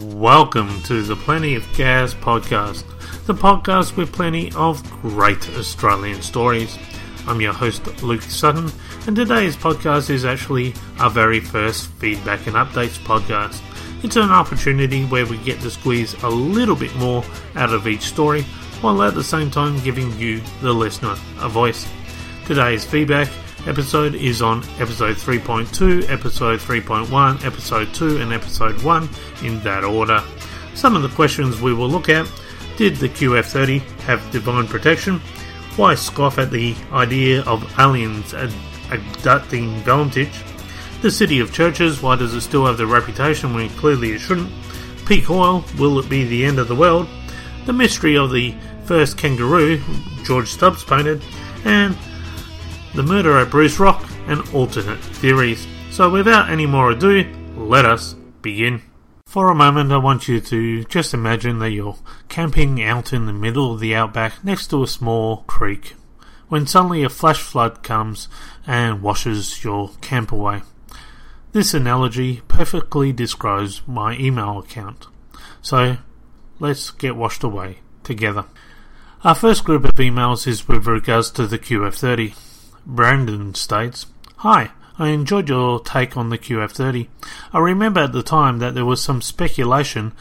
Welcome to the Plenty of Gas podcast, the podcast with plenty of great Australian stories. I'm your host, Luke Sutton, and today's podcast is actually our very first feedback and updates podcast. It's an opportunity where we get to squeeze a little bit more out of each story, while at the same time giving you, the listener, a voice. Today's feedback episode is on episode 3.2, episode 3.1, episode 2, and episode 1 in that order. Some of the questions we will look at Did the QF30 have divine protection? Why scoff at the idea of aliens abducting Valentich? The City of Churches, why does it still have the reputation when clearly it shouldn't? Peak oil, will it be the end of the world? The mystery of the first kangaroo George Stubbs painted, and the murder at Bruce Rock, and alternate theories. So, without any more ado, let us begin. For a moment, I want you to just imagine that you're camping out in the middle of the outback next to a small creek, when suddenly a flash flood comes and washes your camp away. This analogy perfectly describes my email account. So, let's get washed away together. Our first group of emails is with regards to the QF30. Brandon states, Hi, I enjoyed your take on the QF30. I remember at the time that there was some speculation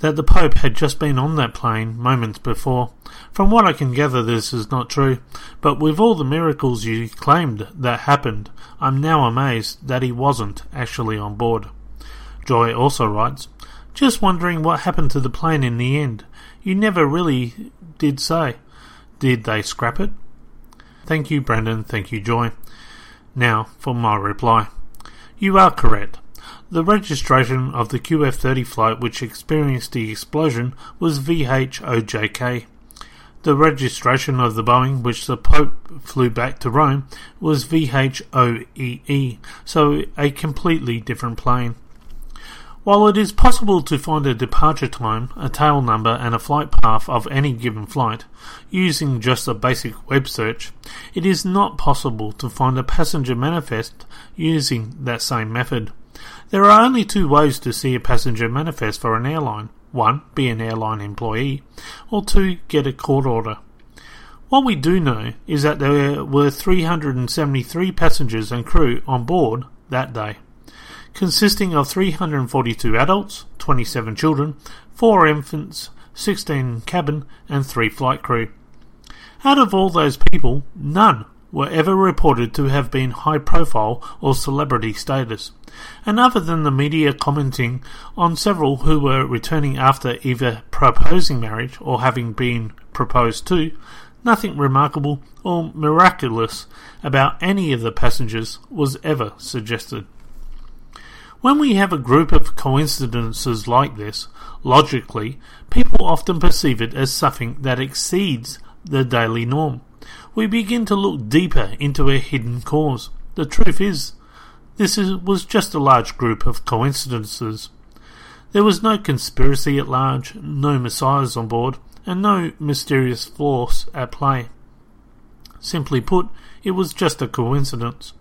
that the Pope had just been on that plane moments before. From what I can gather, this is not true, but with all the miracles you claimed that happened, I'm now amazed that he wasn't actually on board. Joy also writes, Just wondering what happened to the plane in the end. You never really did say. Did they scrap it? Thank you, Brandon. Thank you, Joy. Now, for my reply. You are correct. The registration of the QF 30 flight which experienced the explosion was VHOJK. The registration of the Boeing which the Pope flew back to Rome was VHOEE, so a completely different plane. While it is possible to find a departure time, a tail number, and a flight path of any given flight using just a basic web search, it is not possible to find a passenger manifest using that same method. There are only two ways to see a passenger manifest for an airline. One, be an airline employee, or two, get a court order. What we do know is that there were 373 passengers and crew on board that day consisting of 342 adults, 27 children, 4 infants, 16 cabin, and 3 flight crew. Out of all those people, none were ever reported to have been high profile or celebrity status. And other than the media commenting on several who were returning after either proposing marriage or having been proposed to, nothing remarkable or miraculous about any of the passengers was ever suggested. When we have a group of coincidences like this, logically, people often perceive it as something that exceeds the daily norm. We begin to look deeper into a hidden cause. The truth is, this is, was just a large group of coincidences. There was no conspiracy at large, no messiahs on board, and no mysterious force at play. Simply put, it was just a coincidence.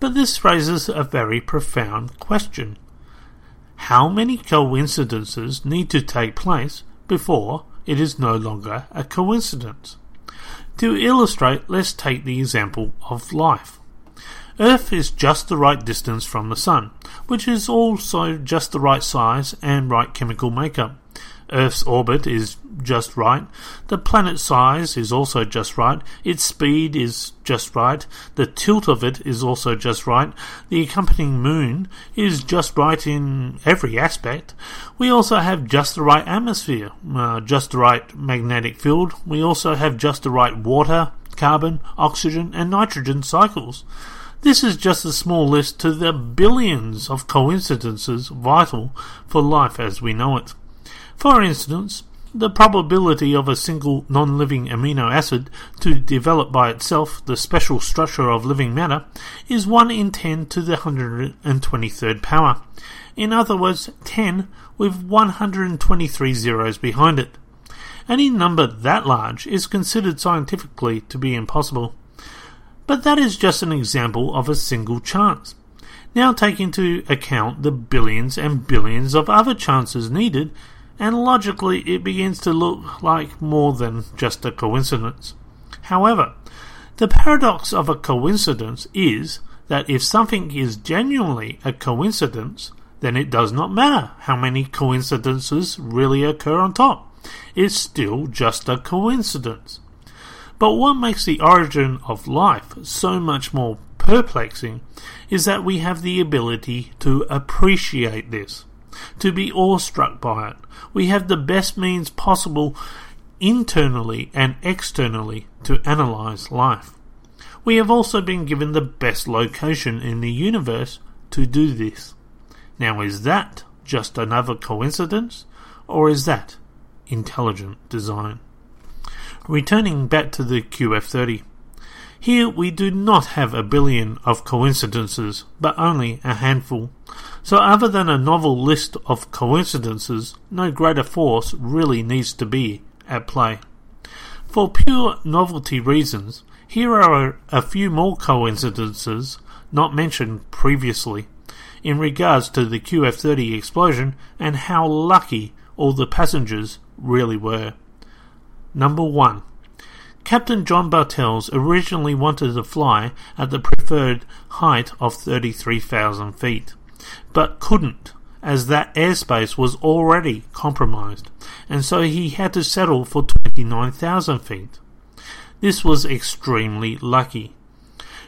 But this raises a very profound question. How many coincidences need to take place before it is no longer a coincidence? To illustrate, let's take the example of life. Earth is just the right distance from the Sun, which is also just the right size and right chemical makeup. Earth's orbit is just right. The planet's size is also just right. Its speed is just right. The tilt of it is also just right. The accompanying moon is just right in every aspect. We also have just the right atmosphere, uh, just the right magnetic field. We also have just the right water, carbon, oxygen, and nitrogen cycles. This is just a small list to the billions of coincidences vital for life as we know it. For instance, the probability of a single non-living amino acid to develop by itself the special structure of living matter is 1 in 10 to the 123rd power. In other words, 10 with 123 zeros behind it. Any number that large is considered scientifically to be impossible. But that is just an example of a single chance. Now take into account the billions and billions of other chances needed, and logically it begins to look like more than just a coincidence. However, the paradox of a coincidence is that if something is genuinely a coincidence, then it does not matter how many coincidences really occur on top. It's still just a coincidence. But what makes the origin of life so much more perplexing is that we have the ability to appreciate this, to be awestruck by it. We have the best means possible internally and externally to analyze life. We have also been given the best location in the universe to do this. Now, is that just another coincidence, or is that intelligent design? Returning back to the QF30. Here we do not have a billion of coincidences, but only a handful. So, other than a novel list of coincidences, no greater force really needs to be at play. For pure novelty reasons, here are a few more coincidences not mentioned previously in regards to the QF30 explosion and how lucky all the passengers really were. Number 1. Captain John Bartels originally wanted to fly at the preferred height of 33,000 feet, but couldn't as that airspace was already compromised, and so he had to settle for 29,000 feet. This was extremely lucky,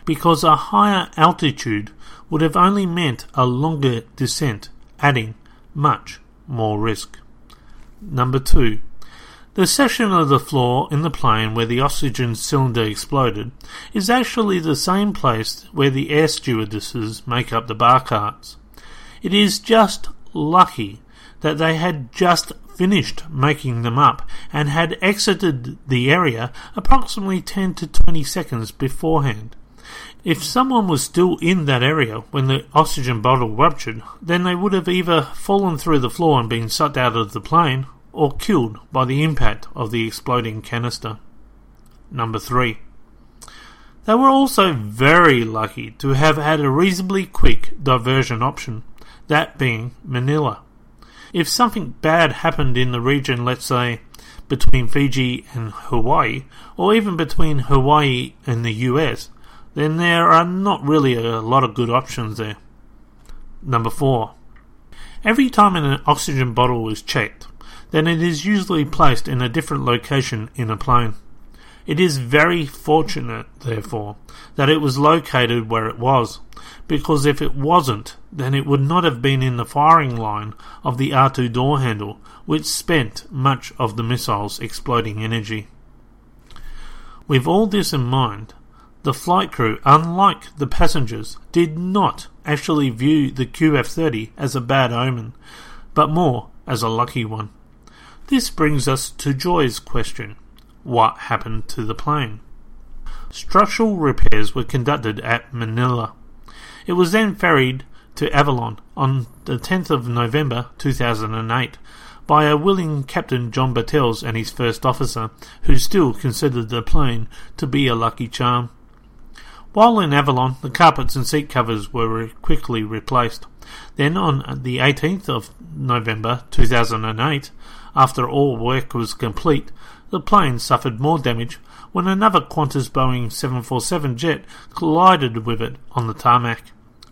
because a higher altitude would have only meant a longer descent, adding much more risk. Number 2. The section of the floor in the plane where the oxygen cylinder exploded is actually the same place where the air stewardesses make up the bar carts. It is just lucky that they had just finished making them up and had exited the area approximately 10 to 20 seconds beforehand. If someone was still in that area when the oxygen bottle ruptured, then they would have either fallen through the floor and been sucked out of the plane, or killed by the impact of the exploding canister. Number 3. They were also very lucky to have had a reasonably quick diversion option, that being Manila. If something bad happened in the region, let's say between Fiji and Hawaii, or even between Hawaii and the US, then there are not really a lot of good options there. Number 4. Every time an oxygen bottle is checked, then it is usually placed in a different location in a plane. It is very fortunate, therefore, that it was located where it was, because if it wasn't, then it would not have been in the firing line of the R2 door handle, which spent much of the missile's exploding energy. With all this in mind, the flight crew, unlike the passengers, did not actually view the QF 30 as a bad omen, but more as a lucky one. This brings us to Joy's question What happened to the plane? Structural repairs were conducted at Manila. It was then ferried to Avalon on the 10th of November 2008 by a willing Captain John Bartels and his first officer, who still considered the plane to be a lucky charm. While in Avalon, the carpets and seat covers were quickly replaced. Then, on the 18th of November 2008, after all work was complete, the plane suffered more damage when another Qantas Boeing 747 jet collided with it on the tarmac.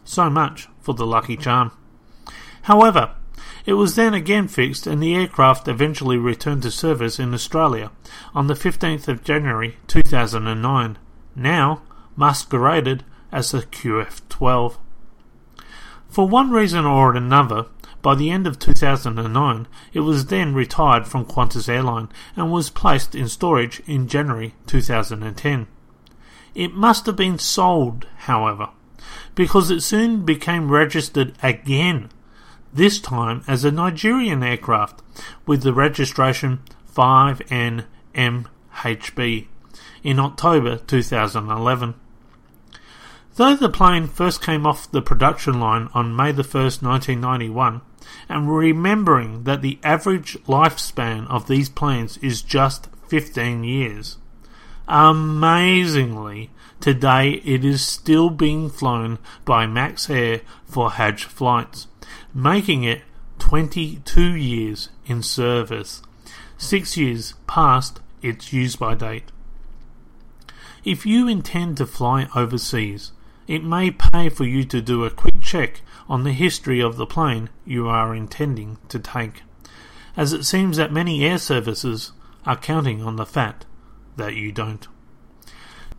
So much for the lucky charm. However, it was then again fixed and the aircraft eventually returned to service in Australia on the 15th of January 2009. Now, masqueraded as a QF-12. For one reason or another, by the end of 2009, it was then retired from Qantas Airline and was placed in storage in January 2010. It must have been sold, however, because it soon became registered again, this time as a Nigerian aircraft with the registration 5NMHB in October 2011. Though the plane first came off the production line on May 1, 1991, and remembering that the average lifespan of these planes is just 15 years, amazingly, Today it is still being flown by Max Air for Hajj flights, making it 22 years in service, six years past its use by date. If you intend to fly overseas, it may pay for you to do a quick check on the history of the plane you are intending to take, as it seems that many air services are counting on the fact that you don't.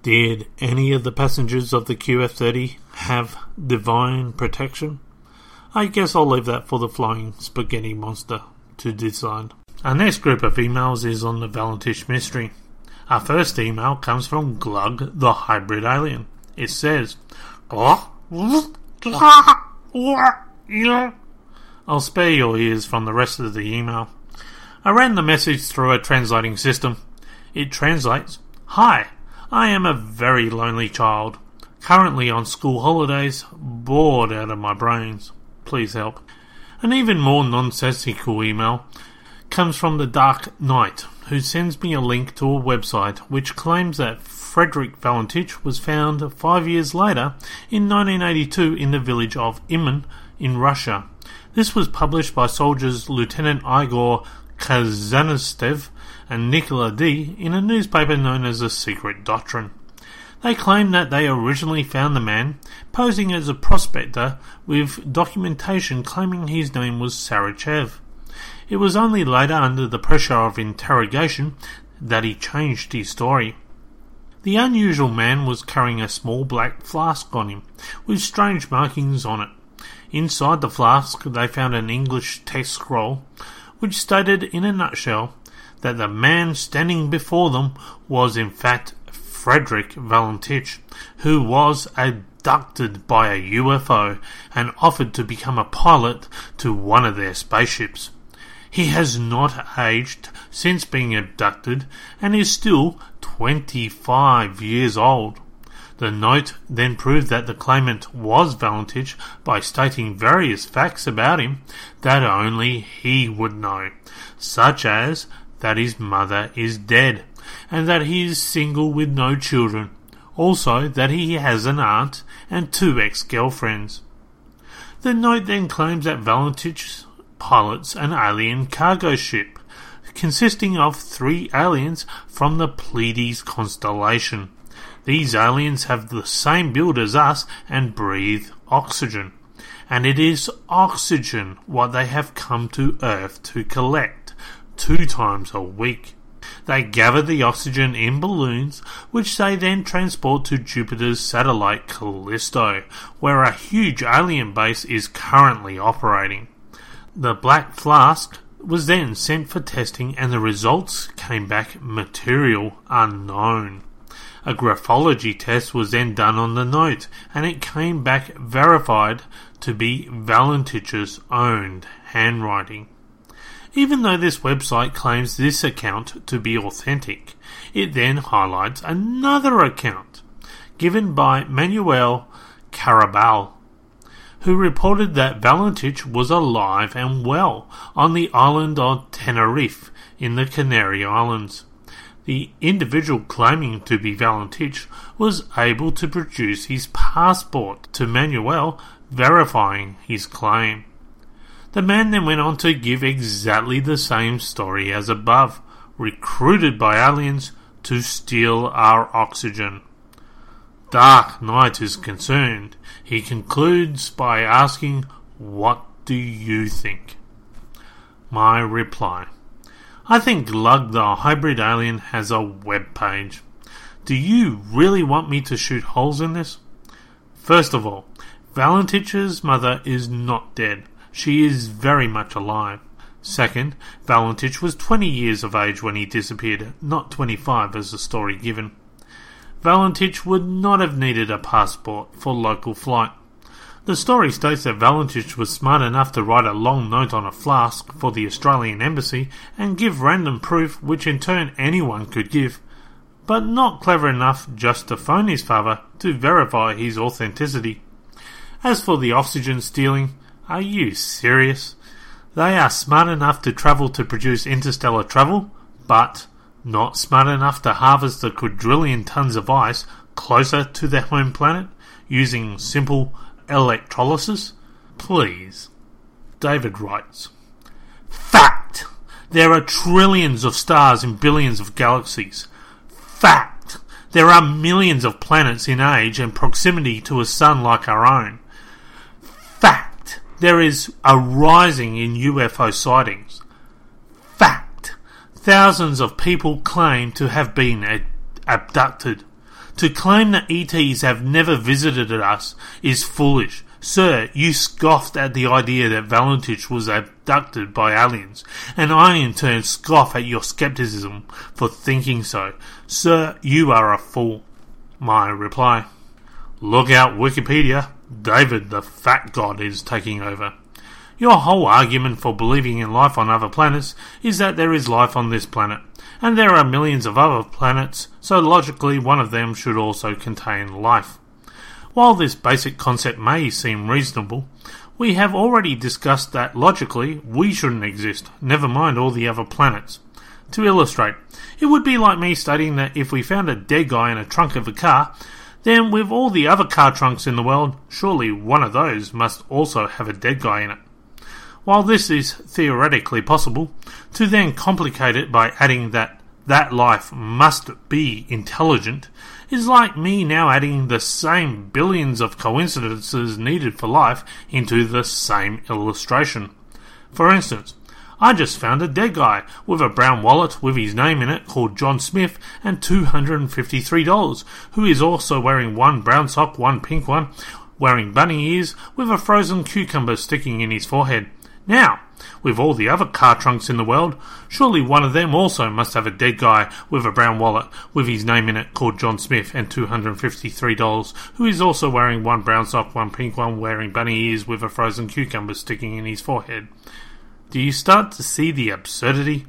Did any of the passengers of the QF 30 have divine protection? I guess I'll leave that for the flying spaghetti monster to decide. Our next group of emails is on the Valentich mystery. Our first email comes from Glug the Hybrid Alien. It says, I'll spare your ears from the rest of the email. I ran the message through a translating system. It translates, Hi, I am a very lonely child, currently on school holidays, bored out of my brains. Please help. An even more nonsensical email comes from the Dark Knight, who sends me a link to a website which claims that Frederick Valentich was found five years later in 1982 in the village of Iman in Russia. This was published by soldiers Lieutenant Igor Kazanistev and Nicola D in a newspaper known as the Secret Doctrine. They claim that they originally found the man posing as a prospector with documentation claiming his name was Sarachev. It was only later, under the pressure of interrogation, that he changed his story. The unusual man was carrying a small black flask on him, with strange markings on it. Inside the flask, they found an English text scroll, which stated in a nutshell that the man standing before them was in fact Frederick Valentich, who was abducted by a UFO and offered to become a pilot to one of their spaceships. He has not aged since being abducted and is still 25 years old. The note then proved that the claimant was Valentich by stating various facts about him that only he would know, such as that his mother is dead, and that he is single with no children. Also, that he has an aunt and two ex girlfriends. The note then claims that Valentich pilots an alien cargo ship, consisting of three aliens from the Pleiades constellation. These aliens have the same build as us and breathe oxygen. And it is oxygen what they have come to Earth to collect two times a week. They gather the oxygen in balloons, which they then transport to Jupiter's satellite Callisto, where a huge alien base is currently operating. The Black Flask was then sent for testing, and the results came back material unknown. A graphology test was then done on the note, and it came back verified to be Valentich's own handwriting. Even though this website claims this account to be authentic, it then highlights another account given by Manuel Carabal, who reported that Valentich was alive and well on the island of Tenerife in the Canary Islands. The individual claiming to be Valentich was able to produce his passport to Manuel verifying his claim. The man then went on to give exactly the same story as above, recruited by aliens to steal our oxygen. Dark Knight is concerned. He concludes by asking, What do you think? My reply I think Glug the hybrid alien has a web page. Do you really want me to shoot holes in this? First of all, Valentich's mother is not dead. She is very much alive. Second, Valentich was 20 years of age when he disappeared, not 25 as the story given. Valentich would not have needed a passport for local flight. The story states that Valentich was smart enough to write a long note on a flask for the Australian Embassy and give random proof which in turn anyone could give, but not clever enough just to phone his father to verify his authenticity. As for the oxygen stealing, are you serious? They are smart enough to travel to produce interstellar travel, but not smart enough to harvest the quadrillion tons of ice closer to their home planet using simple electrolysis? Please. David writes Fact! There are trillions of stars in billions of galaxies. Fact! There are millions of planets in age and proximity to a sun like our own. Fact! There is a rising in UFO sightings. Thousands of people claim to have been ad- abducted. To claim that ETs have never visited us is foolish. Sir, you scoffed at the idea that Valentich was abducted by aliens, and I in turn scoff at your skepticism for thinking so. Sir, you are a fool. My reply. Look out, Wikipedia. David the Fat God is taking over. Your whole argument for believing in life on other planets is that there is life on this planet, and there are millions of other planets, so logically one of them should also contain life. While this basic concept may seem reasonable, we have already discussed that logically we shouldn't exist, never mind all the other planets. To illustrate, it would be like me stating that if we found a dead guy in a trunk of a car, then with all the other car trunks in the world, surely one of those must also have a dead guy in it. While this is theoretically possible, to then complicate it by adding that that life must be intelligent is like me now adding the same billions of coincidences needed for life into the same illustration. For instance, I just found a dead guy with a brown wallet with his name in it called John Smith and $253, who is also wearing one brown sock, one pink one, wearing bunny ears with a frozen cucumber sticking in his forehead. Now, with all the other car trunks in the world, surely one of them also must have a dead guy with a brown wallet with his name in it called John Smith and $253, who is also wearing one brown sock, one pink one, wearing bunny ears with a frozen cucumber sticking in his forehead. Do you start to see the absurdity?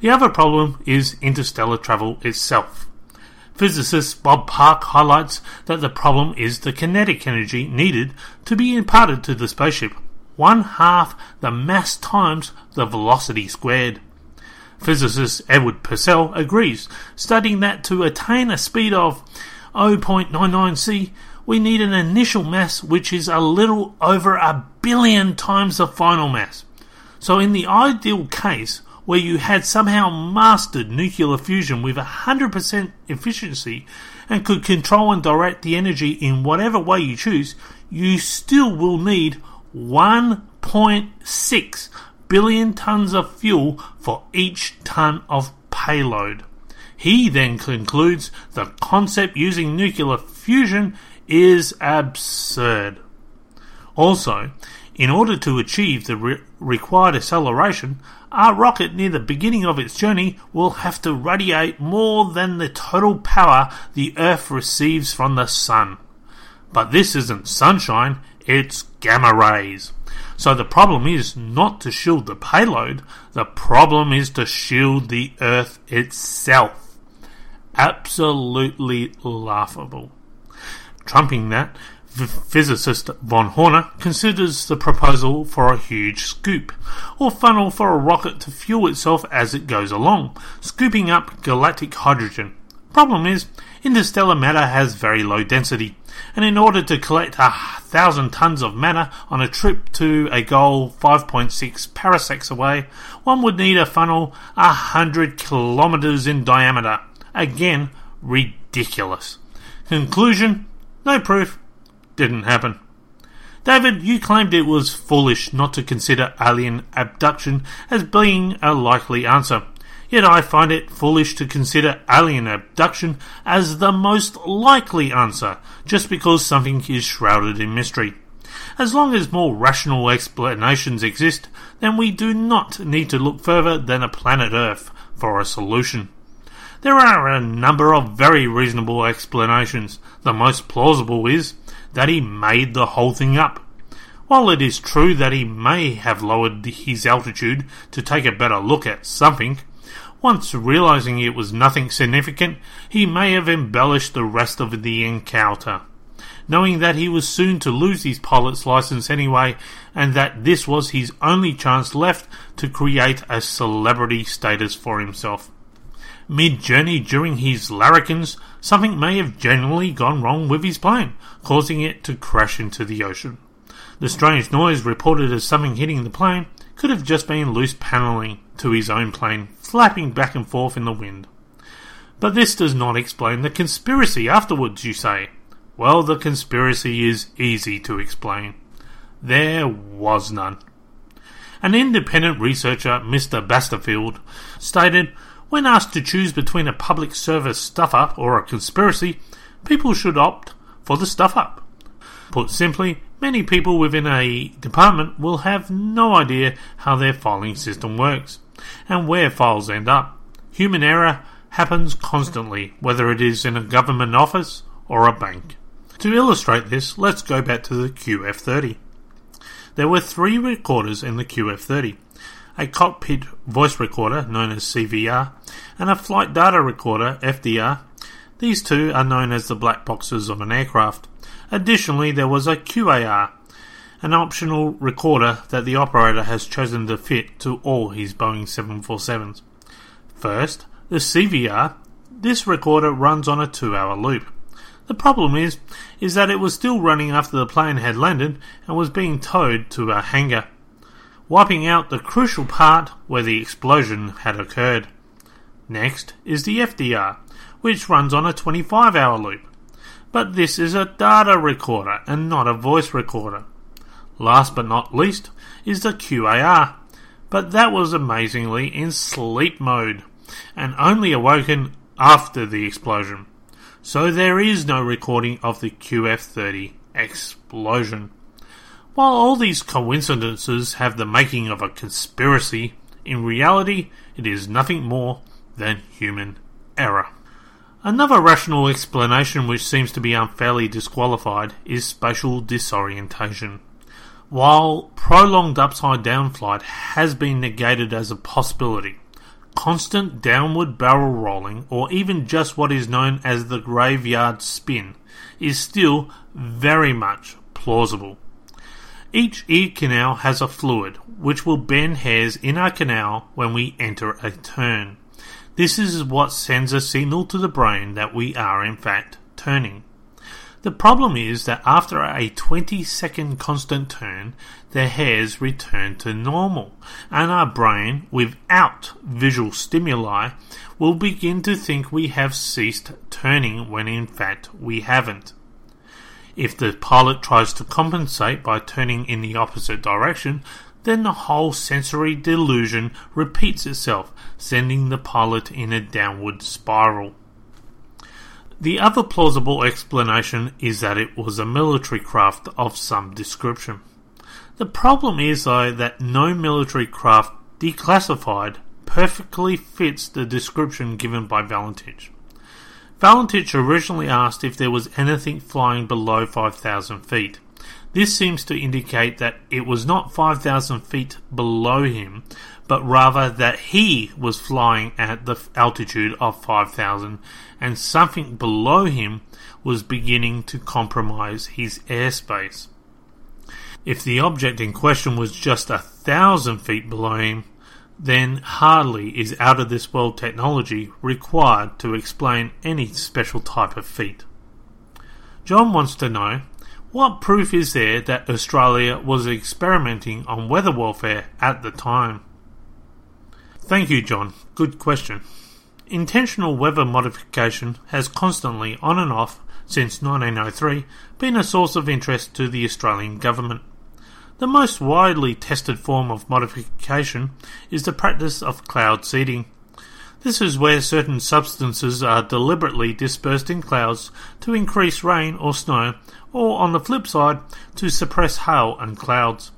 The other problem is interstellar travel itself. Physicist Bob Park highlights that the problem is the kinetic energy needed to be imparted to the spaceship one half the mass times the velocity squared. Physicist Edward Purcell agrees, stating that to attain a speed of 0.99 c, we need an initial mass which is a little over a billion times the final mass. So, in the ideal case, where you had somehow mastered nuclear fusion with 100% efficiency and could control and direct the energy in whatever way you choose, you still will need 1.6 billion tons of fuel for each ton of payload. He then concludes the concept using nuclear fusion is absurd. Also, in order to achieve the re- required acceleration, our rocket near the beginning of its journey will have to radiate more than the total power the Earth receives from the Sun. But this isn't sunshine, it's gamma rays. So the problem is not to shield the payload, the problem is to shield the Earth itself. Absolutely laughable. Trumping that, physicist von Hoerner considers the proposal for a huge scoop, or funnel for a rocket to fuel itself as it goes along, scooping up galactic hydrogen. Problem is, interstellar matter has very low density, and in order to collect a thousand tons of matter on a trip to a goal 5.6 parsecs away, one would need a funnel a hundred kilometers in diameter. Again, ridiculous. Conclusion: No proof. Didn't happen. David, you claimed it was foolish not to consider alien abduction as being a likely answer. Yet I find it foolish to consider alien abduction as the most likely answer, just because something is shrouded in mystery. As long as more rational explanations exist, then we do not need to look further than a planet Earth for a solution. There are a number of very reasonable explanations. The most plausible is that he made the whole thing up. While it is true that he may have lowered his altitude to take a better look at something, once realizing it was nothing significant, he may have embellished the rest of the encounter. Knowing that he was soon to lose his pilot's license anyway, and that this was his only chance left to create a celebrity status for himself. Mid journey during his larrikins, something may have generally gone wrong with his plane, causing it to crash into the ocean. The strange noise reported as something hitting the plane could have just been loose panelling to his own plane flapping back and forth in the wind. But this does not explain the conspiracy afterwards, you say. Well, the conspiracy is easy to explain. There was none. An independent researcher, Mr. Basterfield, stated when asked to choose between a public service stuff up or a conspiracy, people should opt for the stuff up. Put simply, many people within a department will have no idea how their filing system works and where files end up. Human error happens constantly, whether it is in a government office or a bank. To illustrate this, let's go back to the QF30. There were three recorders in the QF30 a cockpit voice recorder known as CVR, and a flight data recorder FDR. These two are known as the black boxes of an aircraft. Additionally, there was a QAR, an optional recorder that the operator has chosen to fit to all his Boeing 747s. First, the CVR. This recorder runs on a 2-hour loop. The problem is is that it was still running after the plane had landed and was being towed to a hangar, wiping out the crucial part where the explosion had occurred. Next is the FDR, which runs on a 25 hour loop. But this is a data recorder and not a voice recorder. Last but not least is the QAR, but that was amazingly in sleep mode and only awoken after the explosion. So there is no recording of the QF 30 explosion. While all these coincidences have the making of a conspiracy, in reality it is nothing more than human error. Another rational explanation which seems to be unfairly disqualified is spatial disorientation. While prolonged upside down flight has been negated as a possibility, constant downward barrel rolling, or even just what is known as the graveyard spin, is still very much plausible. Each ear canal has a fluid which will bend hairs in our canal when we enter a turn. This is what sends a signal to the brain that we are in fact turning. The problem is that after a 20 second constant turn, the hairs return to normal, and our brain, without visual stimuli, will begin to think we have ceased turning when in fact we haven't. If the pilot tries to compensate by turning in the opposite direction, then the whole sensory delusion repeats itself, sending the pilot in a downward spiral. The other plausible explanation is that it was a military craft of some description. The problem is, though, that no military craft declassified perfectly fits the description given by Valentich. Valentich originally asked if there was anything flying below 5,000 feet. This seems to indicate that it was not 5,000 feet below him, but rather that he was flying at the altitude of 5,000 and something below him was beginning to compromise his airspace. If the object in question was just a thousand feet below him, then hardly is out of this world technology required to explain any special type of feat. John wants to know what proof is there that Australia was experimenting on weather warfare at the time? Thank you, John. Good question. Intentional weather modification has constantly, on and off, since 1903, been a source of interest to the Australian government. The most widely tested form of modification is the practice of cloud seeding. This is where certain substances are deliberately dispersed in clouds to increase rain or snow or on the flip side, to suppress hail and clouds.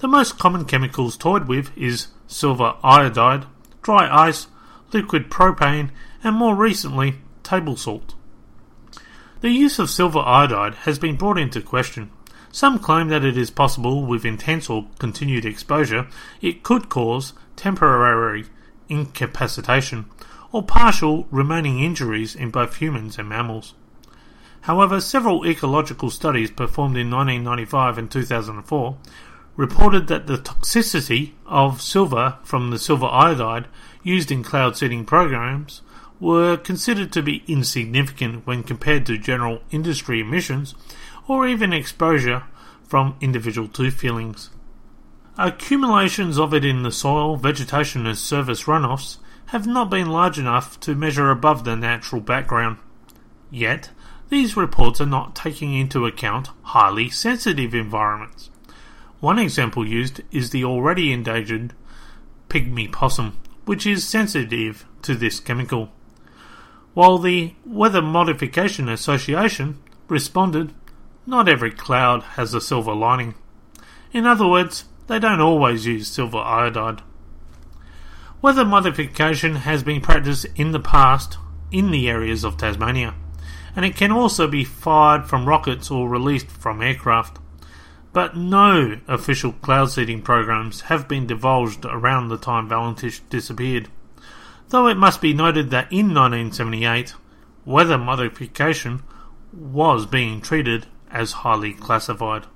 The most common chemicals toyed with is silver iodide, dry ice, liquid propane, and more recently, table salt. The use of silver iodide has been brought into question. Some claim that it is possible with intense or continued exposure it could cause temporary incapacitation or partial remaining injuries in both humans and mammals. However, several ecological studies performed in 1995 and 2004 reported that the toxicity of silver from the silver iodide used in cloud seeding programs were considered to be insignificant when compared to general industry emissions or even exposure from individual tooth fillings. Accumulations of it in the soil, vegetation, and surface runoffs have not been large enough to measure above the natural background. Yet, these reports are not taking into account highly sensitive environments. One example used is the already endangered pygmy possum, which is sensitive to this chemical. While the Weather Modification Association responded, not every cloud has a silver lining. In other words, they don't always use silver iodide. Weather modification has been practiced in the past in the areas of Tasmania, and it can also be fired from rockets or released from aircraft. But no official cloud seeding programs have been divulged around the time Valentich disappeared though it must be noted that in 1978, weather modification was being treated as highly classified.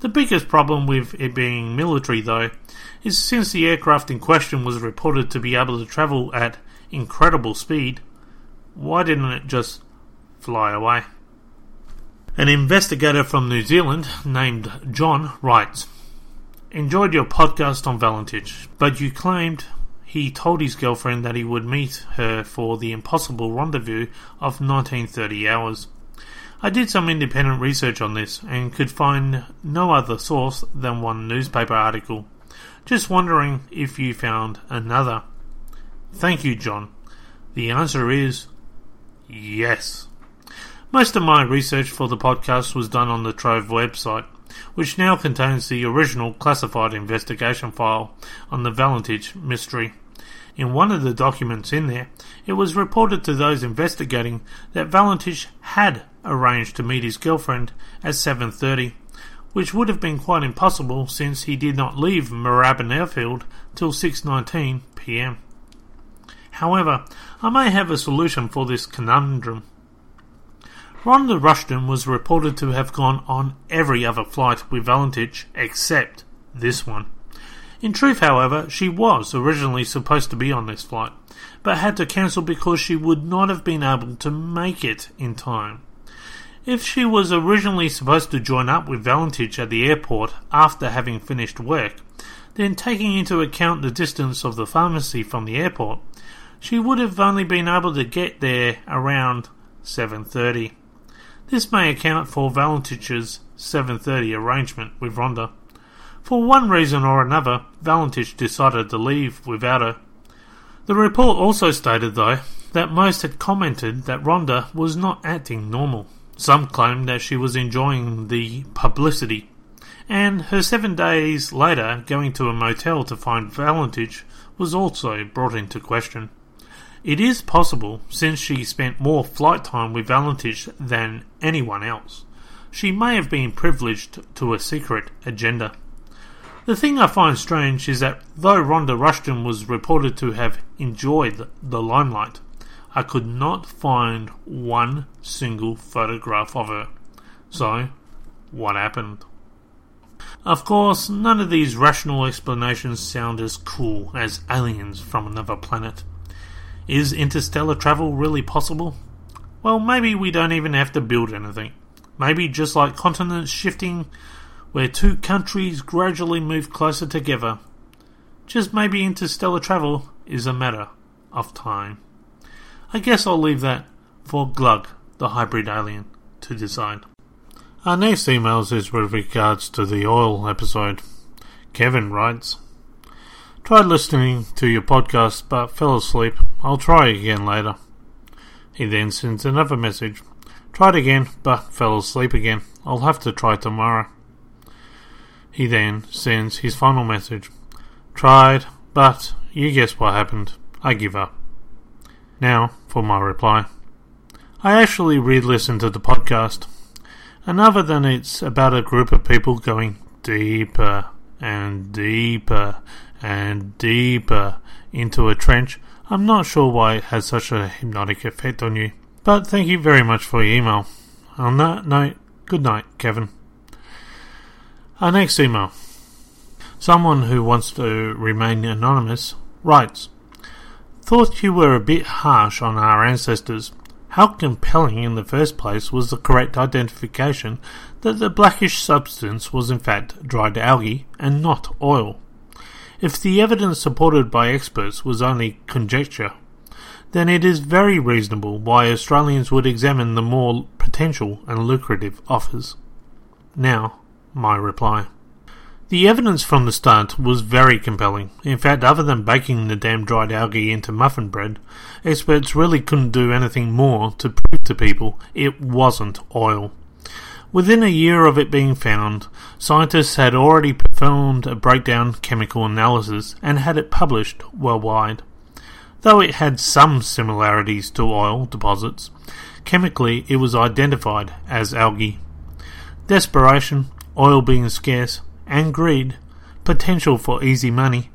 The biggest problem with it being military, though, is since the aircraft in question was reported to be able to travel at incredible speed, why didn't it just fly away? An investigator from New Zealand named John writes Enjoyed your podcast on Valentich, but you claimed he told his girlfriend that he would meet her for the impossible rendezvous of 1930 hours. I did some independent research on this and could find no other source than one newspaper article. Just wondering if you found another. Thank you, John. The answer is yes. Most of my research for the podcast was done on the Trove website which now contains the original classified investigation file on the Valentich mystery. In one of the documents in there, it was reported to those investigating that Valentich had arranged to meet his girlfriend at 7:30, which would have been quite impossible since he did not leave Moorabbin Airfield till 6:19 p.m. However, I may have a solution for this conundrum. Rhonda Rushton was reported to have gone on every other flight with Valentich except this one. In truth, however, she was originally supposed to be on this flight, but had to cancel because she would not have been able to make it in time. If she was originally supposed to join up with Valentich at the airport after having finished work, then taking into account the distance of the pharmacy from the airport, she would have only been able to get there around 7:30. This may account for Valentich's 7:30 arrangement with Rhonda. For one reason or another, Valentich decided to leave without her. The report also stated, though, that most had commented that Rhonda was not acting normal. Some claimed that she was enjoying the publicity, and her seven days later going to a motel to find Valentich was also brought into question. It is possible, since she spent more flight time with Valentich than anyone else, she may have been privileged to a secret agenda. The thing I find strange is that though Rhonda Rushton was reported to have enjoyed the limelight, I could not find one single photograph of her. So, what happened? Of course, none of these rational explanations sound as cool as aliens from another planet. Is interstellar travel really possible? Well, maybe we don't even have to build anything. Maybe just like continents shifting, where two countries gradually move closer together. Just maybe interstellar travel is a matter of time. I guess I'll leave that for Glug, the hybrid alien, to decide. Our next email is with regards to the oil episode. Kevin writes, Tried listening to your podcast but fell asleep. I'll try again later. He then sends another message. Tried again but fell asleep again. I'll have to try tomorrow. He then sends his final message. Tried, but you guess what happened. I give up. Now for my reply. I actually re listened to the podcast, and other than it's about a group of people going deeper and deeper and deeper into a trench. I'm not sure why it has such a hypnotic effect on you. But thank you very much for your email. On that note, good night, Kevin. Our next email. Someone who wants to remain anonymous writes thought you were a bit harsh on our ancestors. How compelling in the first place was the correct identification that the blackish substance was in fact dried algae and not oil? If the evidence supported by experts was only conjecture, then it is very reasonable why Australians would examine the more potential and lucrative offers. Now, my reply. The evidence from the start was very compelling. In fact, other than baking the damn dried algae into muffin bread, experts really couldn't do anything more to prove to people it wasn't oil. Within a year of it being found, scientists had already performed a breakdown chemical analysis and had it published worldwide. Though it had some similarities to oil deposits, chemically it was identified as algae. Desperation, oil being scarce, and greed, potential for easy money,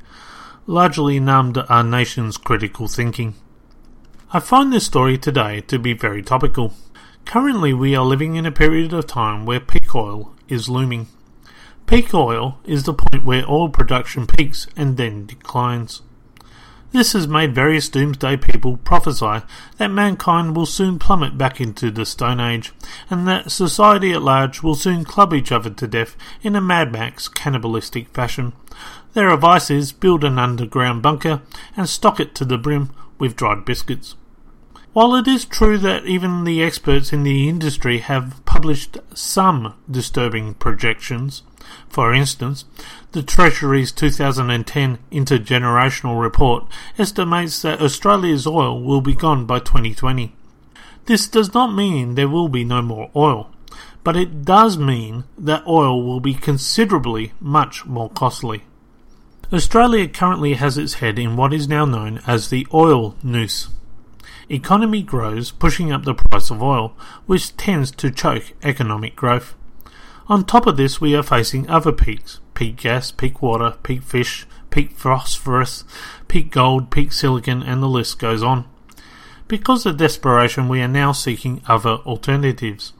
largely numbed our nation's critical thinking. I find this story today to be very topical. Currently, we are living in a period of time where peak oil is looming. Peak oil is the point where oil production peaks and then declines. This has made various doomsday people prophesy that mankind will soon plummet back into the Stone Age, and that society at large will soon club each other to death in a Mad Max cannibalistic fashion. Their advice is build an underground bunker and stock it to the brim with dried biscuits. While it is true that even the experts in the industry have published some disturbing projections, for instance, the Treasury's 2010 Intergenerational Report estimates that Australia's oil will be gone by 2020. This does not mean there will be no more oil, but it does mean that oil will be considerably much more costly. Australia currently has its head in what is now known as the oil noose. Economy grows, pushing up the price of oil, which tends to choke economic growth. On top of this, we are facing other peaks peak gas, peak water, peak fish, peak phosphorus, peak gold, peak silicon, and the list goes on. Because of desperation, we are now seeking other alternatives.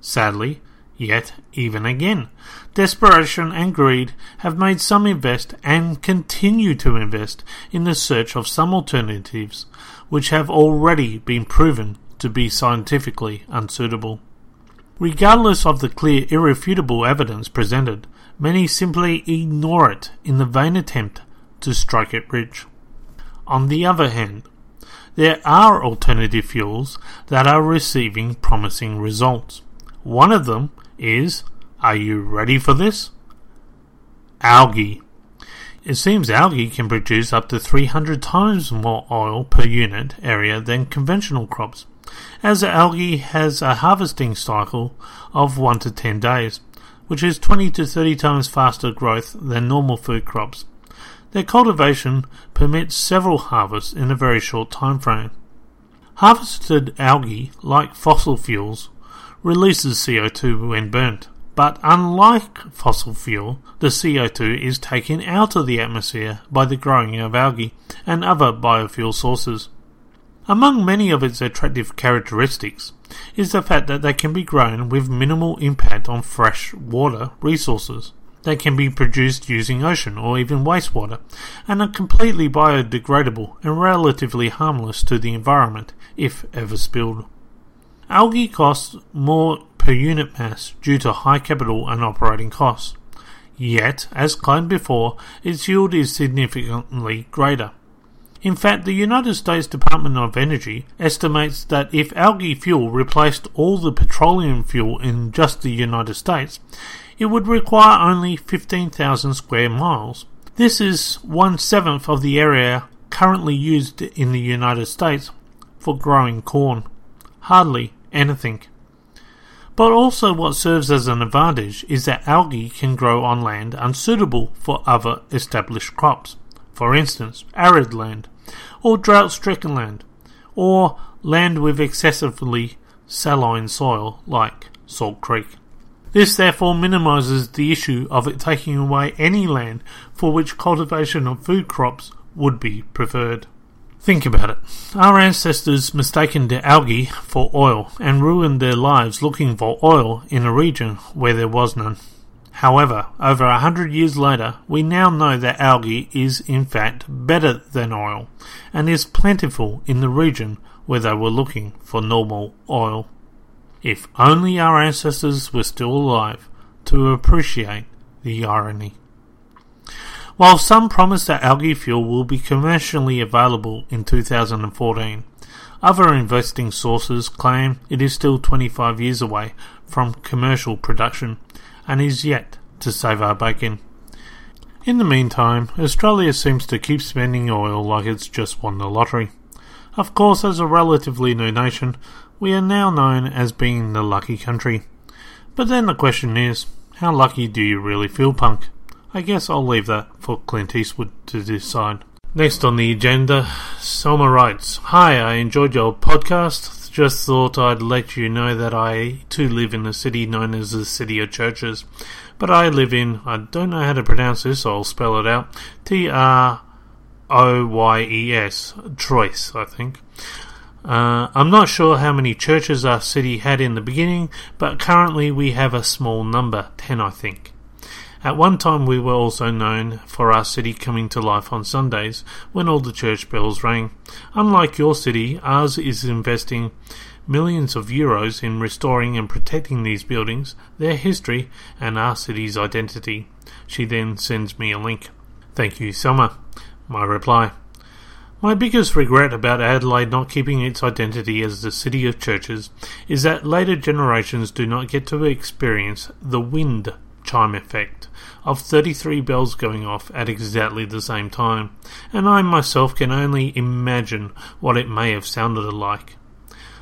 Sadly, yet even again, desperation and greed have made some invest and continue to invest in the search of some alternatives which have already been proven to be scientifically unsuitable. Regardless of the clear, irrefutable evidence presented, many simply ignore it in the vain attempt to strike it rich. On the other hand, there are alternative fuels that are receiving promising results. One of them is, are you ready for this? Algae. It seems algae can produce up to 300 times more oil per unit area than conventional crops, as algae has a harvesting cycle of 1 to 10 days, which is 20 to 30 times faster growth than normal food crops. Their cultivation permits several harvests in a very short time frame. Harvested algae, like fossil fuels, releases CO2 when burnt. But unlike fossil fuel, the CO2 is taken out of the atmosphere by the growing of algae and other biofuel sources. Among many of its attractive characteristics is the fact that they can be grown with minimal impact on fresh water resources. They can be produced using ocean or even wastewater and are completely biodegradable and relatively harmless to the environment if ever spilled. Algae costs more per unit mass due to high capital and operating costs. Yet, as claimed before, its yield is significantly greater. In fact, the United States Department of Energy estimates that if algae fuel replaced all the petroleum fuel in just the United States, it would require only 15,000 square miles. This is one seventh of the area currently used in the United States for growing corn. Hardly anything. But also, what serves as an advantage is that algae can grow on land unsuitable for other established crops, for instance, arid land, or drought stricken land, or land with excessively saline soil like Salt Creek. This therefore minimises the issue of it taking away any land for which cultivation of food crops would be preferred. Think about it. Our ancestors mistaken the algae for oil and ruined their lives looking for oil in a region where there was none. However, over a hundred years later, we now know that algae is in fact better than oil and is plentiful in the region where they were looking for normal oil. If only our ancestors were still alive to appreciate the irony. While some promise that algae fuel will be commercially available in 2014, other investing sources claim it is still 25 years away from commercial production and is yet to save our bacon. In the meantime, Australia seems to keep spending oil like it's just won the lottery. Of course, as a relatively new nation, we are now known as being the lucky country. But then the question is, how lucky do you really feel, punk? I guess I'll leave that for Clint Eastwood to decide. Next on the agenda, Selma writes Hi, I enjoyed your podcast. Just thought I'd let you know that I too live in a city known as the City of Churches. But I live in, I don't know how to pronounce this, so I'll spell it out T R O Y E S, Troyes, I think. Uh, I'm not sure how many churches our city had in the beginning, but currently we have a small number, 10 I think. At one time, we were also known for our city coming to life on Sundays when all the church bells rang. Unlike your city, ours is investing millions of euros in restoring and protecting these buildings, their history, and our city's identity. She then sends me a link. Thank you, Selma. My reply. My biggest regret about Adelaide not keeping its identity as the city of churches is that later generations do not get to experience the wind chime effect of 33 bells going off at exactly the same time, and I myself can only imagine what it may have sounded like.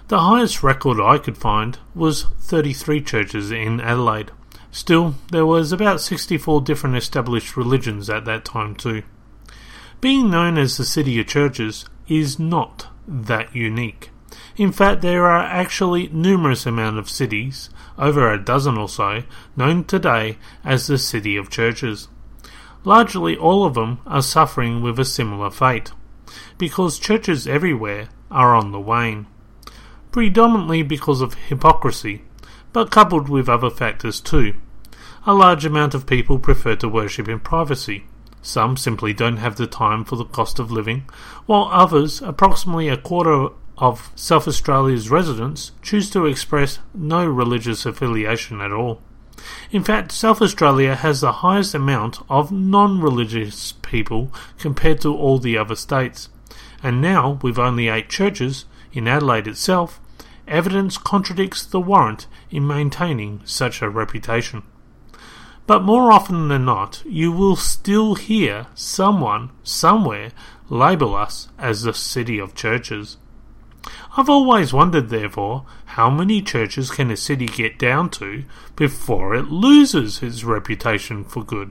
The highest record I could find was 33 churches in Adelaide. Still, there was about 64 different established religions at that time too. Being known as the city of churches is not that unique. In fact, there are actually numerous amount of cities, over a dozen or so, known today as the City of Churches. Largely all of them are suffering with a similar fate, because churches everywhere are on the wane. Predominantly because of hypocrisy, but coupled with other factors too. A large amount of people prefer to worship in privacy. Some simply don't have the time for the cost of living, while others, approximately a quarter of South Australia's residents choose to express no religious affiliation at all. In fact, South Australia has the highest amount of non religious people compared to all the other states. And now, with only eight churches in Adelaide itself, evidence contradicts the warrant in maintaining such a reputation. But more often than not, you will still hear someone, somewhere, label us as the city of churches. I've always wondered, therefore, how many churches can a city get down to before it loses its reputation for good?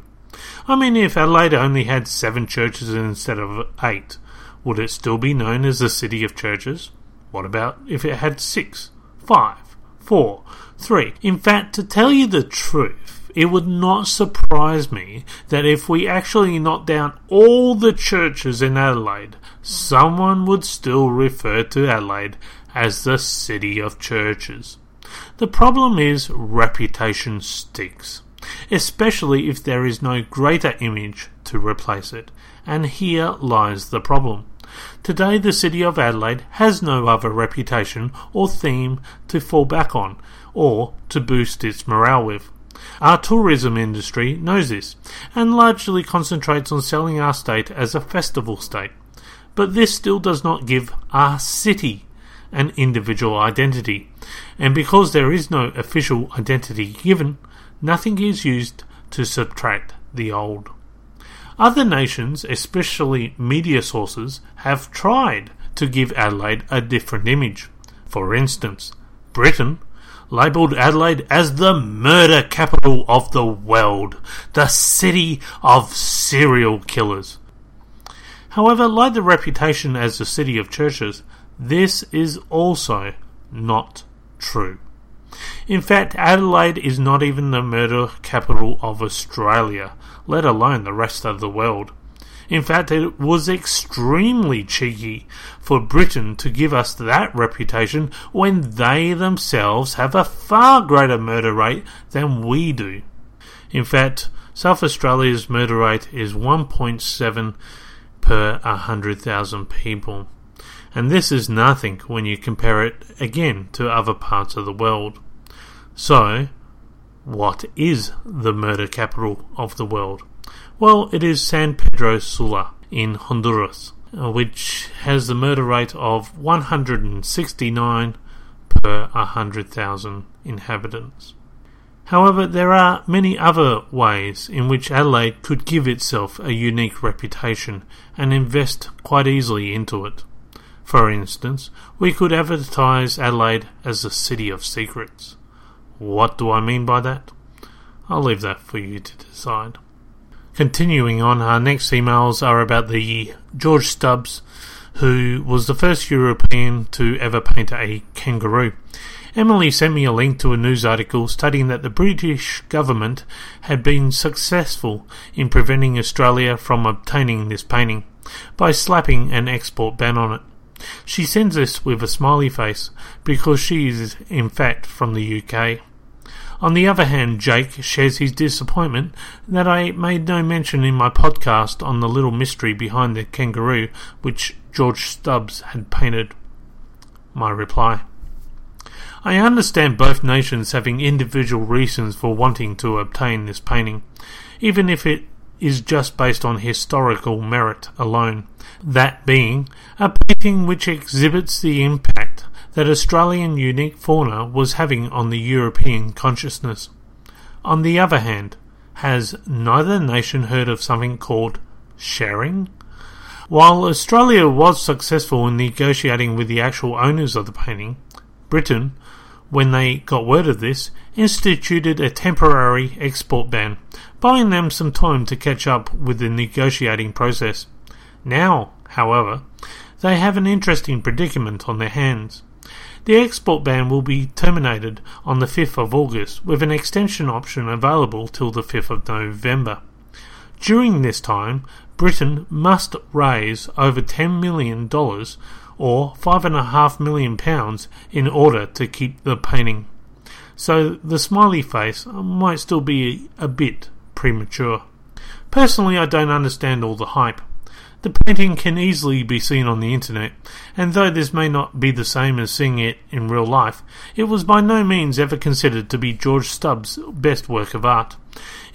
I mean, if Adelaide only had seven churches instead of eight, would it still be known as the City of Churches? What about if it had six, five, four, three? In fact, to tell you the truth, it would not surprise me that if we actually knocked down all the churches in Adelaide, someone would still refer to Adelaide as the city of churches. The problem is reputation sticks, especially if there is no greater image to replace it, and here lies the problem. Today, the city of Adelaide has no other reputation or theme to fall back on, or to boost its morale with. Our tourism industry knows this and largely concentrates on selling our state as a festival state. But this still does not give our city an individual identity, and because there is no official identity given, nothing is used to subtract the old. Other nations, especially media sources, have tried to give Adelaide a different image. For instance, Britain labelled Adelaide as the murder capital of the world, the city of serial killers. However, like the reputation as the city of churches, this is also not true. In fact, Adelaide is not even the murder capital of Australia, let alone the rest of the world. In fact, it was extremely cheeky for Britain to give us that reputation when they themselves have a far greater murder rate than we do. In fact, South Australia's murder rate is 1.7 per 100,000 people. And this is nothing when you compare it again to other parts of the world. So, what is the murder capital of the world? Well, it is San Pedro Sula in Honduras, uh, which has the murder rate of 169 per 100,000 inhabitants. However, there are many other ways in which Adelaide could give itself a unique reputation and invest quite easily into it. For instance, we could advertise Adelaide as a city of secrets. What do I mean by that? I'll leave that for you to decide. Continuing on, our next emails are about the George Stubbs, who was the first European to ever paint a kangaroo. Emily sent me a link to a news article stating that the British government had been successful in preventing Australia from obtaining this painting by slapping an export ban on it. She sends this with a smiley face because she is, in fact, from the UK. On the other hand, Jake shares his disappointment that I made no mention in my podcast on the little mystery behind the kangaroo which George Stubbs had painted. My reply. I understand both nations having individual reasons for wanting to obtain this painting, even if it is just based on historical merit alone. That being, a painting which exhibits the impact that Australian unique fauna was having on the European consciousness. On the other hand, has neither nation heard of something called sharing? While Australia was successful in negotiating with the actual owners of the painting, Britain when they got word of this, instituted a temporary export ban, buying them some time to catch up with the negotiating process. Now, however, they have an interesting predicament on their hands. The export ban will be terminated on the 5th of August, with an extension option available till the 5th of November. During this time, Britain must raise over $10 million or five and a half million pounds in order to keep the painting. So the smiley face might still be a bit premature. Personally, I don't understand all the hype. The painting can easily be seen on the internet, and though this may not be the same as seeing it in real life, it was by no means ever considered to be George Stubbs' best work of art.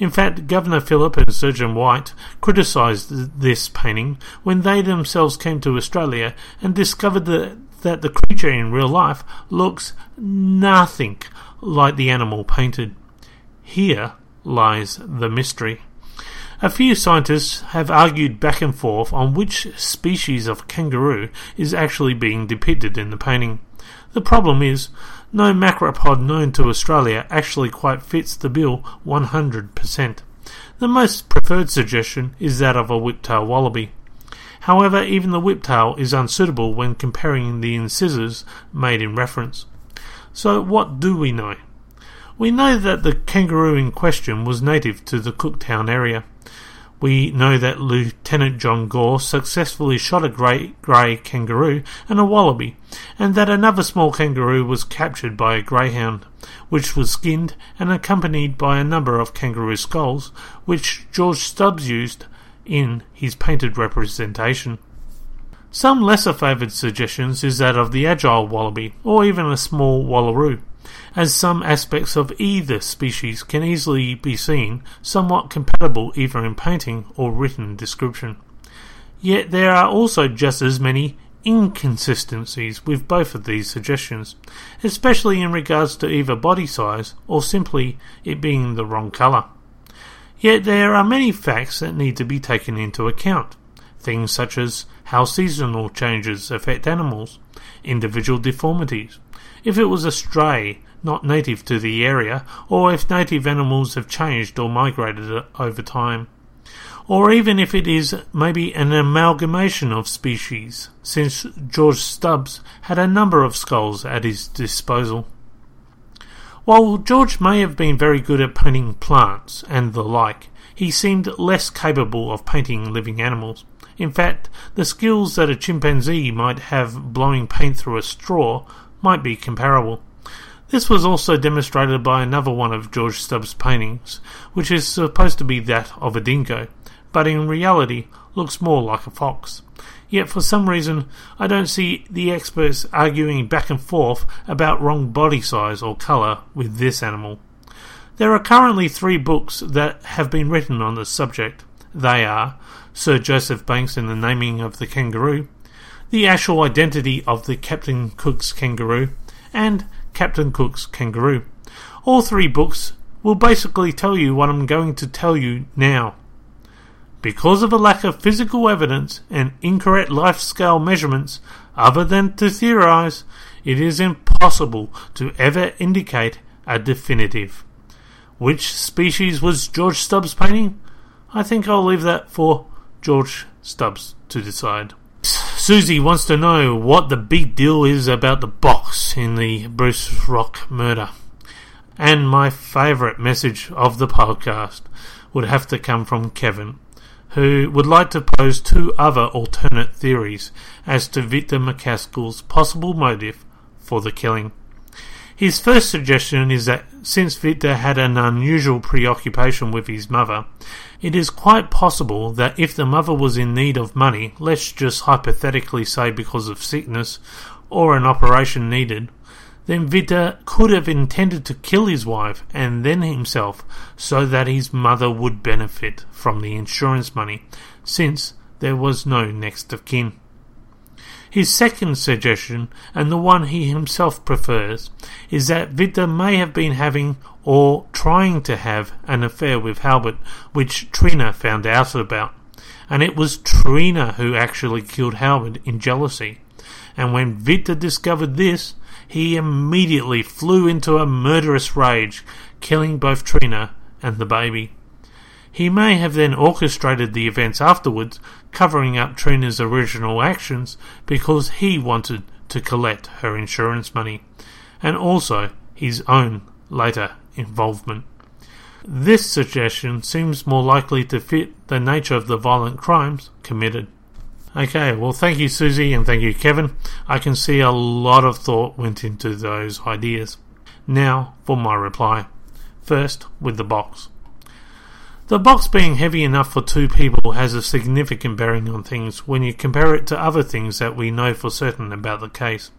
In fact, Governor Phillip and Surgeon White criticised this painting when they themselves came to Australia and discovered that, that the creature in real life looks nothing like the animal painted. Here lies the mystery. A few scientists have argued back and forth on which species of kangaroo is actually being depicted in the painting. The problem is, no macropod known to Australia actually quite fits the bill 100%. The most preferred suggestion is that of a whiptail wallaby. However, even the whiptail is unsuitable when comparing the incisors made in reference. So, what do we know? We know that the kangaroo in question was native to the Cooktown area. We know that Lieutenant John Gore successfully shot a grey, grey kangaroo and a wallaby, and that another small kangaroo was captured by a greyhound, which was skinned and accompanied by a number of kangaroo skulls, which George Stubbs used in his painted representation. Some lesser favoured suggestions is that of the agile wallaby, or even a small wallaroo as some aspects of either species can easily be seen somewhat compatible either in painting or written description. Yet there are also just as many inconsistencies with both of these suggestions, especially in regards to either body size or simply it being the wrong colour. Yet there are many facts that need to be taken into account. Things such as how seasonal changes affect animals, individual deformities, if it was a stray, not native to the area, or if native animals have changed or migrated over time. Or even if it is maybe an amalgamation of species, since George Stubbs had a number of skulls at his disposal. While George may have been very good at painting plants and the like, he seemed less capable of painting living animals. In fact, the skills that a chimpanzee might have blowing paint through a straw might be comparable. This was also demonstrated by another one of George Stubbs' paintings, which is supposed to be that of a dingo, but in reality looks more like a fox. Yet for some reason, I don't see the experts arguing back and forth about wrong body size or colour with this animal. There are currently three books that have been written on this subject. They are Sir Joseph Banks and the Naming of the Kangaroo, The Actual Identity of the Captain Cook's Kangaroo, and Captain Cook's Kangaroo. All three books will basically tell you what I'm going to tell you now. Because of a lack of physical evidence and incorrect life scale measurements, other than to theorize, it is impossible to ever indicate a definitive. Which species was George Stubbs painting? I think I'll leave that for George Stubbs to decide. Susie wants to know what the big deal is about the box in the Bruce Rock murder. And my favourite message of the podcast would have to come from Kevin who would like to pose two other alternate theories as to Victor McCaskill's possible motive for the killing. His first suggestion is that since Victor had an unusual preoccupation with his mother, it is quite possible that if the mother was in need of money, let's just hypothetically say because of sickness or an operation needed, then Victor could have intended to kill his wife and then himself so that his mother would benefit from the insurance money, since there was no next of kin. His second suggestion, and the one he himself prefers, is that Victor may have been having or trying to have an affair with Halbert, which Trina found out about. And it was Trina who actually killed Halbert in jealousy. And when Victor discovered this, he immediately flew into a murderous rage, killing both Trina and the baby. He may have then orchestrated the events afterwards, covering up Trina's original actions because he wanted to collect her insurance money, and also his own later involvement. This suggestion seems more likely to fit the nature of the violent crimes committed. Okay, well, thank you, Susie, and thank you, Kevin. I can see a lot of thought went into those ideas. Now for my reply. First, with the box. The box being heavy enough for two people has a significant bearing on things when you compare it to other things that we know for certain about the case.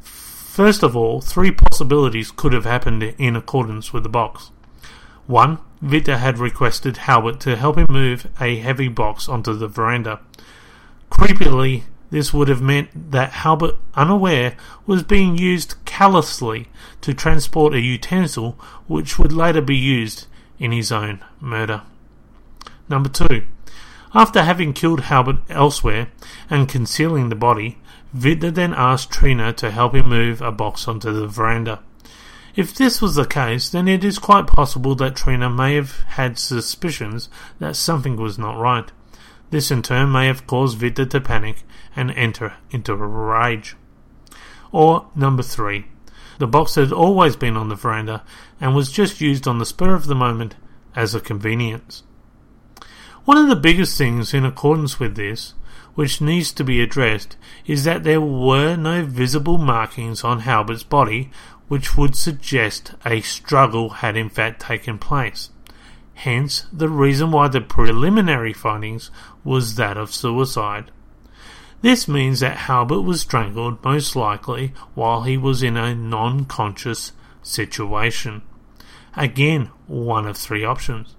First of all, three possibilities could have happened in accordance with the box. One, Victor had requested Halbert to help him move a heavy box onto the veranda. Creepily, this would have meant that Halbert, unaware, was being used callously to transport a utensil which would later be used in his own murder. Number two, after having killed Halbert elsewhere and concealing the body, Victor then asked Trina to help him move a box onto the veranda. If this was the case, then it is quite possible that Trina may have had suspicions that something was not right. This in turn may have caused Victor to panic and enter into a rage. Or number three, the box had always been on the veranda and was just used on the spur of the moment as a convenience. One of the biggest things in accordance with this, which needs to be addressed, is that there were no visible markings on Halbert's body which would suggest a struggle had in fact taken place. Hence, the reason why the preliminary findings was that of suicide. This means that Halbert was strangled most likely while he was in a non conscious situation. Again, one of three options.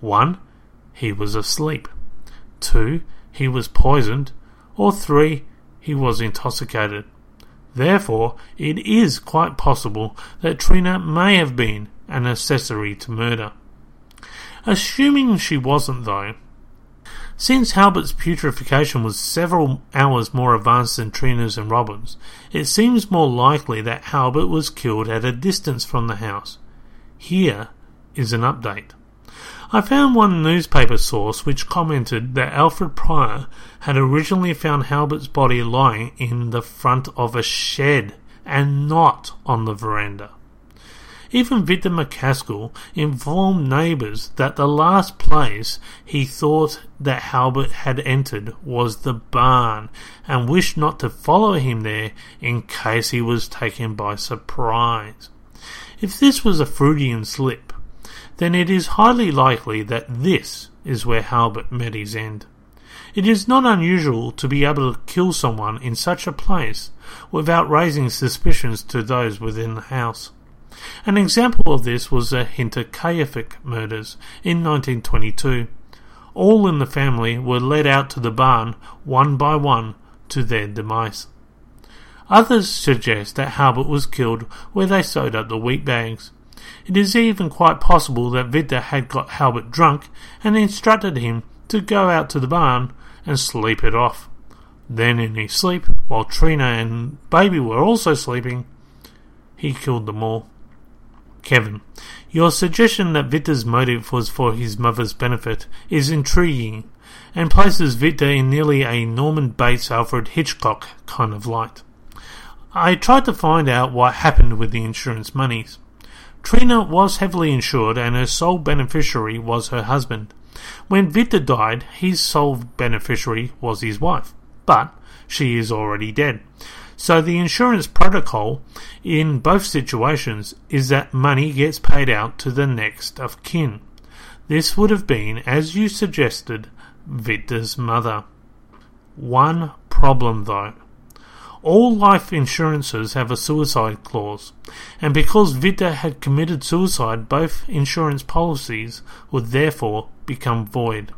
One, he was asleep. Two, he was poisoned. Or three, he was intoxicated. Therefore, it is quite possible that Trina may have been an accessory to murder. Assuming she wasn't, though, since Halbert's putrefaction was several hours more advanced than Trina's and Robin's, it seems more likely that Halbert was killed at a distance from the house. Here is an update. I found one newspaper source which commented that Alfred Pryor had originally found Halbert's body lying in the front of a shed and not on the veranda. Even Victor McCaskill informed neighbours that the last place he thought that Halbert had entered was the barn and wished not to follow him there in case he was taken by surprise. If this was a Freudian slip, then it is highly likely that this is where Halbert met his end. It is not unusual to be able to kill someone in such a place without raising suspicions to those within the house. An example of this was the Hinterkaifeck murders in 1922. All in the family were led out to the barn one by one to their demise. Others suggest that Halbert was killed where they sewed up the wheat bags. It is even quite possible that Witte had got Halbert drunk and instructed him to go out to the barn and sleep it off. Then, in his sleep, while Trina and Baby were also sleeping, he killed them all. Kevin, your suggestion that Witte's motive was for his mother's benefit is intriguing and places Witte in nearly a Norman Bates Alfred Hitchcock kind of light. I tried to find out what happened with the insurance monies. Trina was heavily insured and her sole beneficiary was her husband. When Witte died, his sole beneficiary was his wife, but she is already dead. So the insurance protocol in both situations is that money gets paid out to the next of kin. This would have been, as you suggested, Witte's mother. One problem though. All life insurances have a suicide clause, and because Witte had committed suicide, both insurance policies would therefore become void.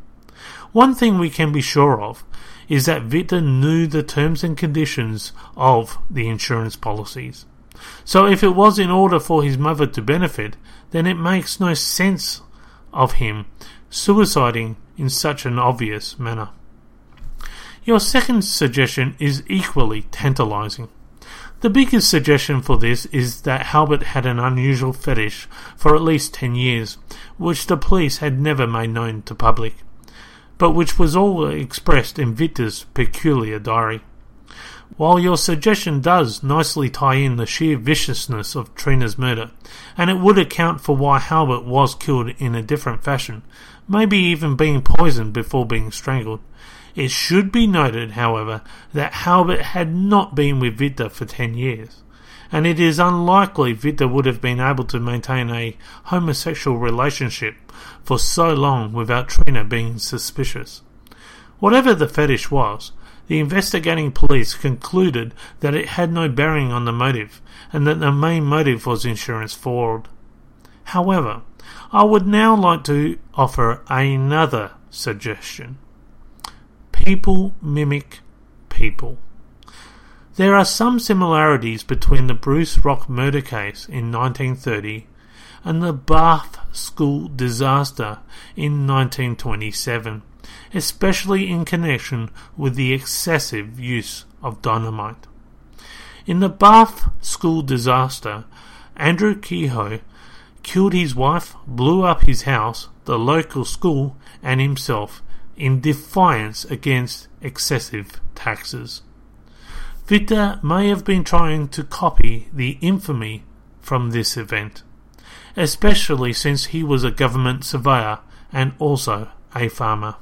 One thing we can be sure of is that Witte knew the terms and conditions of the insurance policies. So if it was in order for his mother to benefit, then it makes no sense of him suiciding in such an obvious manner. Your second suggestion is equally tantalizing. The biggest suggestion for this is that Halbert had an unusual fetish for at least 10 years, which the police had never made known to public, but which was all expressed in Witte's peculiar diary. While your suggestion does nicely tie in the sheer viciousness of Trina's murder, and it would account for why Halbert was killed in a different fashion, maybe even being poisoned before being strangled, it should be noted, however, that Halbert had not been with Witte for ten years, and it is unlikely Witte would have been able to maintain a homosexual relationship for so long without Trina being suspicious. Whatever the fetish was, the investigating police concluded that it had no bearing on the motive, and that the main motive was insurance fraud. However, I would now like to offer another suggestion. People mimic people. There are some similarities between the Bruce Rock murder case in 1930 and the Bath School disaster in 1927, especially in connection with the excessive use of dynamite. In the Bath School disaster, Andrew Kehoe killed his wife, blew up his house, the local school, and himself in defiance against excessive taxes. Witte may have been trying to copy the infamy from this event, especially since he was a government surveyor and also a farmer.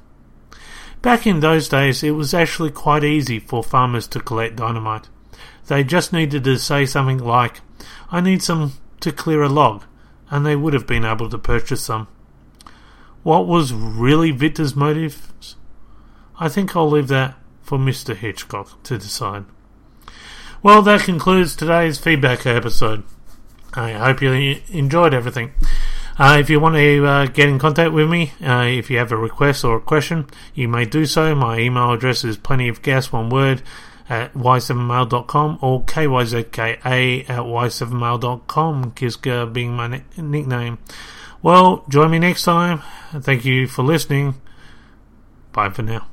Back in those days, it was actually quite easy for farmers to collect dynamite. They just needed to say something like, I need some to clear a log, and they would have been able to purchase some. What was really Witte's motives? I think I'll leave that for Mr. Hitchcock to decide. Well, that concludes today's feedback episode. I hope you enjoyed everything. Uh, if you want to uh, get in contact with me, uh, if you have a request or a question, you may do so. My email address is plenty of gas, one word, at y7mail.com or kyzka at y7mail.com, Kiska being my nickname. Well, join me next time. Thank you for listening. Bye for now.